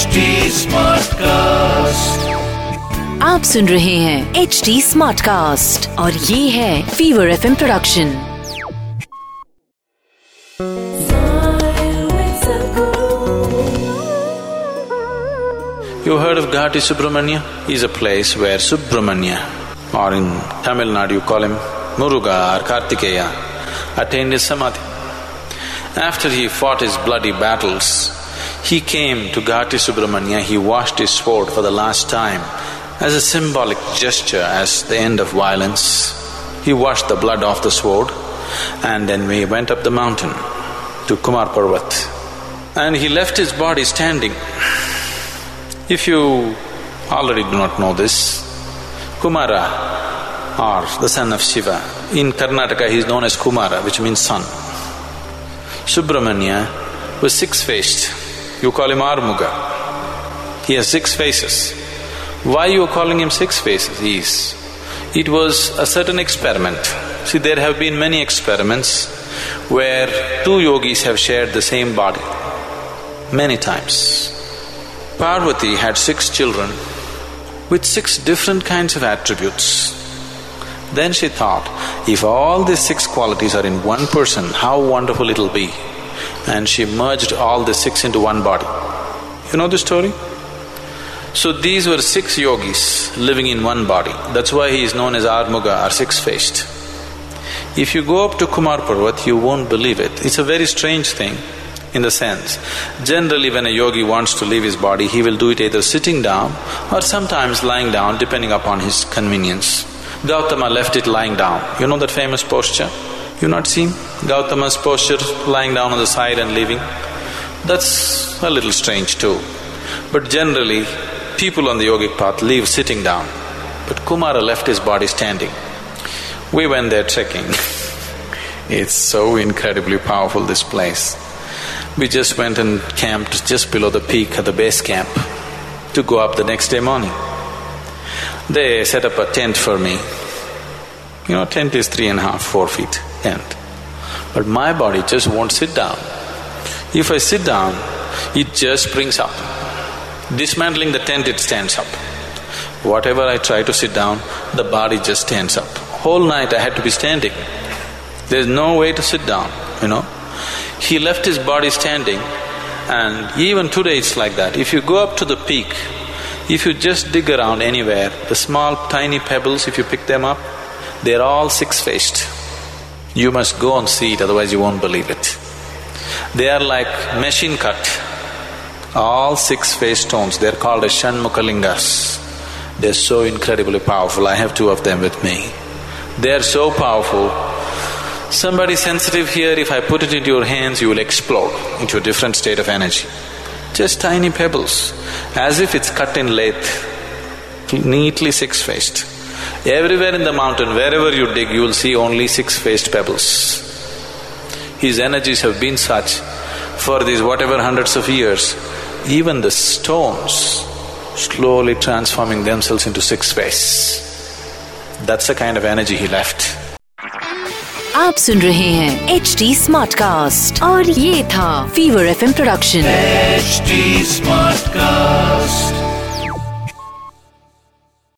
HD Smartcast. आप सुन रहे हैं एच डी स्मार्ट कास्ट और ये है fever F production You heard of Ghati Subramanya? He's a place where Subramanya, or in Tamil Nadu you call him Muruga or Kartikeya, attained his samadhi. After he fought his bloody battles, he came to Ghati Subramanya, he washed his sword for the last time as a symbolic gesture as the end of violence. He washed the blood off the sword and then we went up the mountain to Kumar Parvat. And he left his body standing. If you already do not know this, Kumara or the son of Shiva, in Karnataka he is known as Kumara which means son. Subramanya was six-faced, you call him Armuga. He has six faces. Why you are calling him six faces He is, it was a certain experiment. See, there have been many experiments where two yogis have shared the same body, many times. Parvati had six children with six different kinds of attributes. Then she thought, if all these six qualities are in one person, how wonderful it'll be. And she merged all the six into one body. You know the story? So these were six yogis living in one body. That's why he is known as Armuga or six-faced. If you go up to Kumar Parvat, you won't believe it. It's a very strange thing in the sense, generally when a yogi wants to leave his body, he will do it either sitting down or sometimes lying down depending upon his convenience. Gautama left it lying down. You know that famous posture? You not see Gautama's posture lying down on the side and leaving? That's a little strange too. But generally, people on the yogic path leave sitting down. But Kumara left his body standing. We went there trekking. it's so incredibly powerful, this place. We just went and camped just below the peak at the base camp to go up the next day morning. They set up a tent for me. You know, tent is three and a half, four feet tent. But my body just won't sit down. If I sit down, it just springs up. Dismantling the tent, it stands up. Whatever I try to sit down, the body just stands up. Whole night I had to be standing. There's no way to sit down, you know. He left his body standing and even today it's like that. If you go up to the peak, if you just dig around anywhere, the small tiny pebbles, if you pick them up, they're all six-faced. You must go and see it, otherwise you won't believe it. They are like machine cut, all six-faced stones, they're called as Shanmukalingas. They're so incredibly powerful, I have two of them with me. They're so powerful, somebody sensitive here, if I put it into your hands, you will explode into a different state of energy. Just tiny pebbles, as if it's cut in lathe, neatly six-faced. Everywhere in the mountain, wherever you dig, you will see only six-faced pebbles. His energies have been such for these whatever hundreds of years, even the stones slowly transforming themselves into six-face. That's the kind of energy he left. आप सुन रहे हैं H D smart cast और ये था fever F production HD Smartcast.